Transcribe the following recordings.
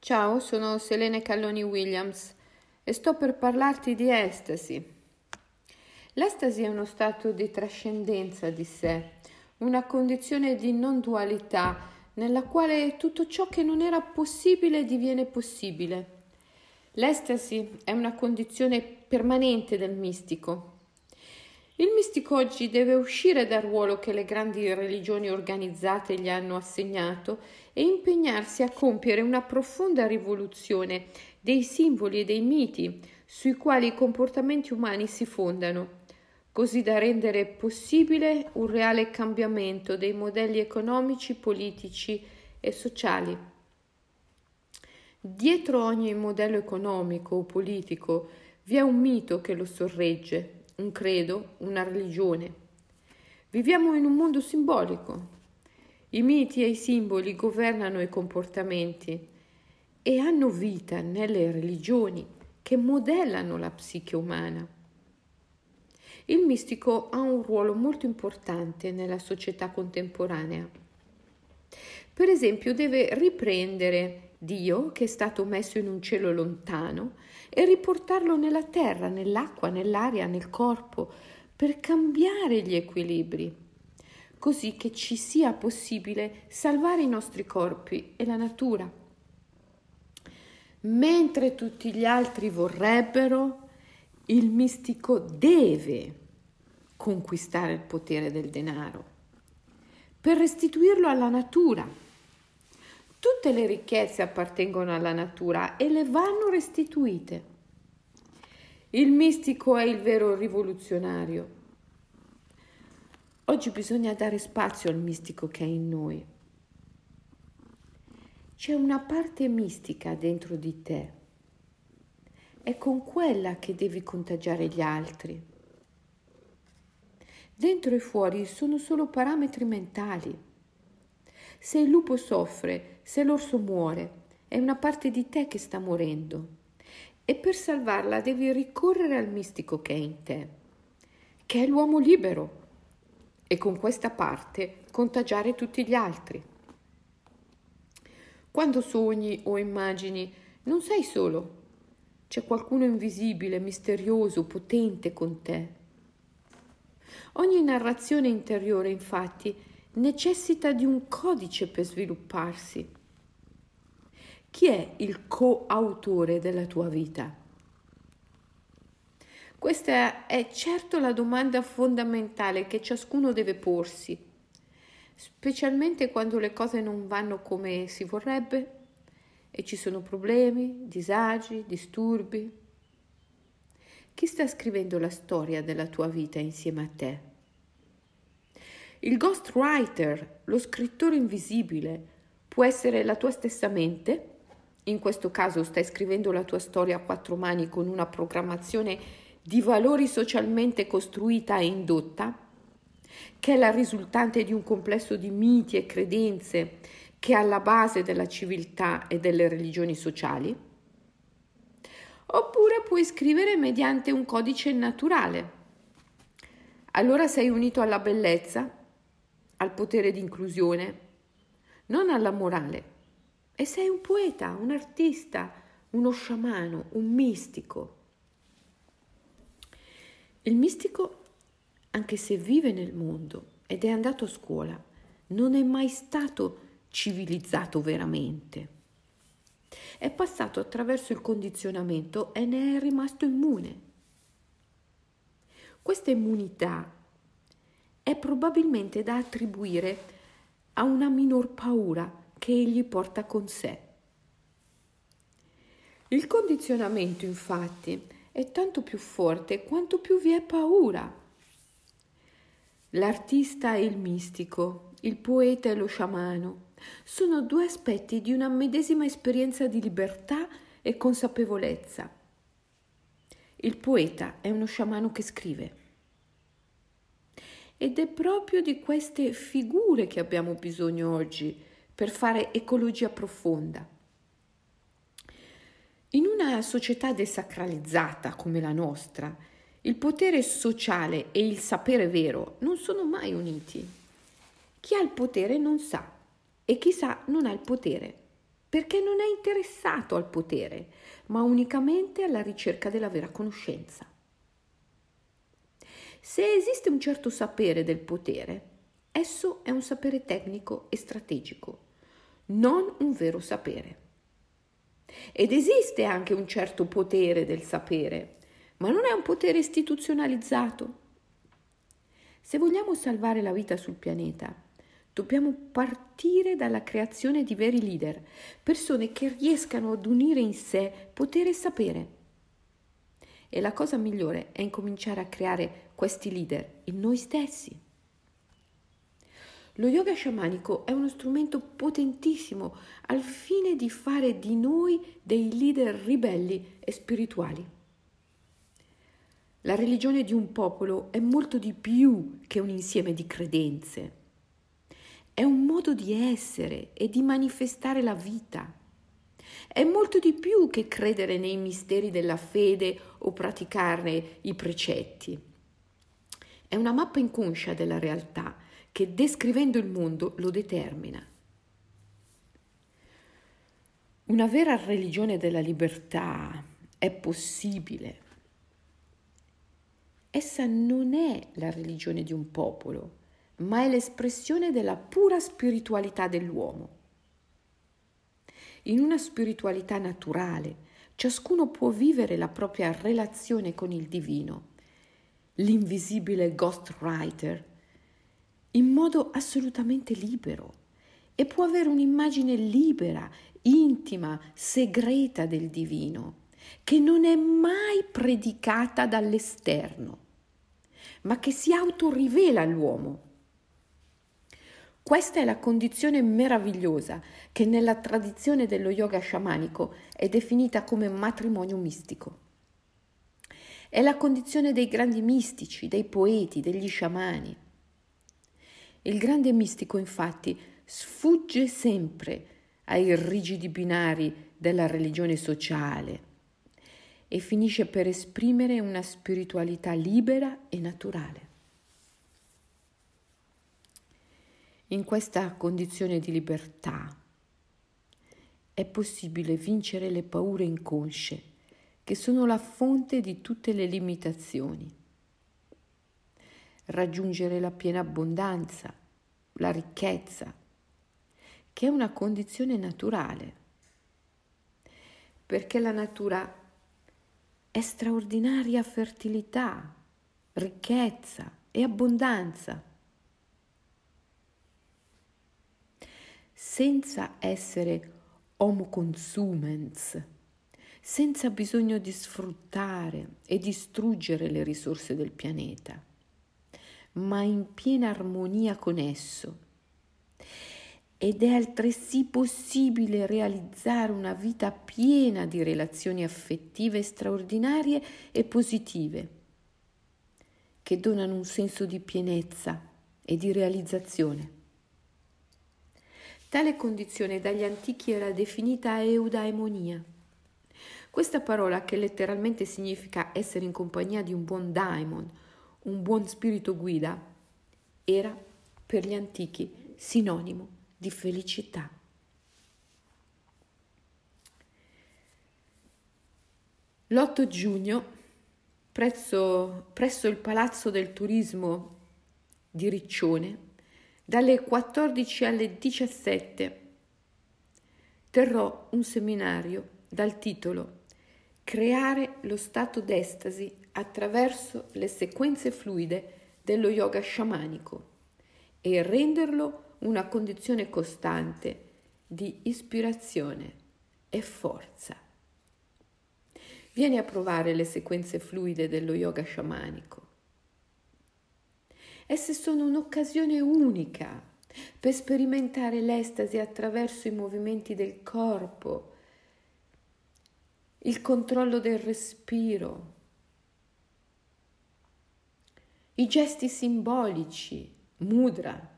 Ciao, sono Selene Calloni Williams e sto per parlarti di estasi. L'estasi è uno stato di trascendenza di sé, una condizione di non dualità nella quale tutto ciò che non era possibile diviene possibile. L'estasi è una condizione permanente del mistico, il mistico oggi deve uscire dal ruolo che le grandi religioni organizzate gli hanno assegnato e impegnarsi a compiere una profonda rivoluzione dei simboli e dei miti sui quali i comportamenti umani si fondano, così da rendere possibile un reale cambiamento dei modelli economici, politici e sociali. Dietro ogni modello economico o politico vi è un mito che lo sorregge un credo, una religione. Viviamo in un mondo simbolico. I miti e i simboli governano i comportamenti e hanno vita nelle religioni che modellano la psiche umana. Il mistico ha un ruolo molto importante nella società contemporanea. Per esempio deve riprendere Dio, che è stato messo in un cielo lontano, e riportarlo nella terra, nell'acqua, nell'aria, nel corpo, per cambiare gli equilibri, così che ci sia possibile salvare i nostri corpi e la natura. Mentre tutti gli altri vorrebbero, il mistico deve conquistare il potere del denaro per restituirlo alla natura. Tutte le ricchezze appartengono alla natura e le vanno restituite. Il mistico è il vero rivoluzionario. Oggi bisogna dare spazio al mistico che è in noi. C'è una parte mistica dentro di te. È con quella che devi contagiare gli altri. Dentro e fuori sono solo parametri mentali. Se il lupo soffre, se l'orso muore, è una parte di te che sta morendo e per salvarla devi ricorrere al mistico che è in te, che è l'uomo libero, e con questa parte contagiare tutti gli altri. Quando sogni o immagini, non sei solo, c'è qualcuno invisibile, misterioso, potente con te. Ogni narrazione interiore, infatti, necessita di un codice per svilupparsi chi è il coautore della tua vita? Questa è certo la domanda fondamentale che ciascuno deve porsi, specialmente quando le cose non vanno come si vorrebbe e ci sono problemi, disagi, disturbi. Chi sta scrivendo la storia della tua vita insieme a te? Il ghostwriter, lo scrittore invisibile, può essere la tua stessa mente in questo caso stai scrivendo la tua storia a quattro mani con una programmazione di valori socialmente costruita e indotta, che è la risultante di un complesso di miti e credenze che è alla base della civiltà e delle religioni sociali? Oppure puoi scrivere mediante un codice naturale. Allora sei unito alla bellezza, al potere di inclusione, non alla morale. E sei un poeta, un artista, uno sciamano, un mistico. Il mistico, anche se vive nel mondo ed è andato a scuola, non è mai stato civilizzato veramente. È passato attraverso il condizionamento e ne è rimasto immune. Questa immunità probabilmente da attribuire a una minor paura che egli porta con sé. Il condizionamento, infatti, è tanto più forte quanto più vi è paura. L'artista e il mistico, il poeta e lo sciamano, sono due aspetti di una medesima esperienza di libertà e consapevolezza. Il poeta è uno sciamano che scrive. Ed è proprio di queste figure che abbiamo bisogno oggi per fare ecologia profonda. In una società desacralizzata come la nostra, il potere sociale e il sapere vero non sono mai uniti. Chi ha il potere non sa e chi sa non ha il potere. perché non è interessato al potere, ma unicamente alla ricerca della vera conoscenza. Se esiste un certo sapere del potere, esso è un sapere tecnico e strategico, non un vero sapere. Ed esiste anche un certo potere del sapere, ma non è un potere istituzionalizzato. Se vogliamo salvare la vita sul pianeta, dobbiamo partire dalla creazione di veri leader, persone che riescano ad unire in sé potere e sapere. E la cosa migliore è incominciare a creare questi leader in noi stessi. Lo yoga sciamanico è uno strumento potentissimo al fine di fare di noi dei leader ribelli e spirituali. La religione di un popolo è molto di più che un insieme di credenze. È un modo di essere e di manifestare la vita. È molto di più che credere nei misteri della fede o praticarne i precetti. È una mappa inconscia della realtà che descrivendo il mondo lo determina. Una vera religione della libertà è possibile. Essa non è la religione di un popolo, ma è l'espressione della pura spiritualità dell'uomo. In una spiritualità naturale, ciascuno può vivere la propria relazione con il divino. L'invisibile ghostwriter in modo assolutamente libero e può avere un'immagine libera, intima, segreta del divino, che non è mai predicata dall'esterno, ma che si autorivela all'uomo. Questa è la condizione meravigliosa che nella tradizione dello yoga sciamanico è definita come matrimonio mistico. È la condizione dei grandi mistici, dei poeti, degli sciamani. Il grande mistico, infatti, sfugge sempre ai rigidi binari della religione sociale e finisce per esprimere una spiritualità libera e naturale. In questa condizione di libertà. È possibile vincere le paure inconsce che sono la fonte di tutte le limitazioni. Raggiungere la piena abbondanza, la ricchezza, che è una condizione naturale, perché la natura è straordinaria fertilità, ricchezza e abbondanza. Senza essere homo consumens, senza bisogno di sfruttare e distruggere le risorse del pianeta ma in piena armonia con esso. Ed è altresì possibile realizzare una vita piena di relazioni affettive straordinarie e positive, che donano un senso di pienezza e di realizzazione. Tale condizione dagli antichi era definita eudaimonia. Questa parola, che letteralmente significa essere in compagnia di un buon daimon, un buon spirito guida, era per gli antichi sinonimo di felicità. L'8 giugno, presso, presso il Palazzo del Turismo di Riccione, dalle 14 alle 17, terrò un seminario dal titolo Creare lo stato d'estasi attraverso le sequenze fluide dello yoga sciamanico e renderlo una condizione costante di ispirazione e forza. Vieni a provare le sequenze fluide dello yoga sciamanico. Esse sono un'occasione unica per sperimentare l'estasi attraverso i movimenti del corpo, il controllo del respiro, i gesti simbolici, mudra,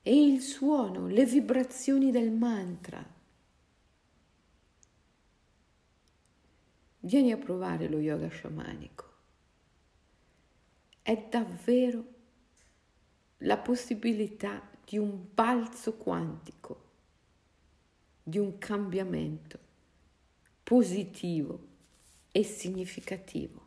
e il suono, le vibrazioni del mantra. Vieni a provare lo yoga sciamanico. È davvero la possibilità di un balzo quantico, di un cambiamento positivo e significativo.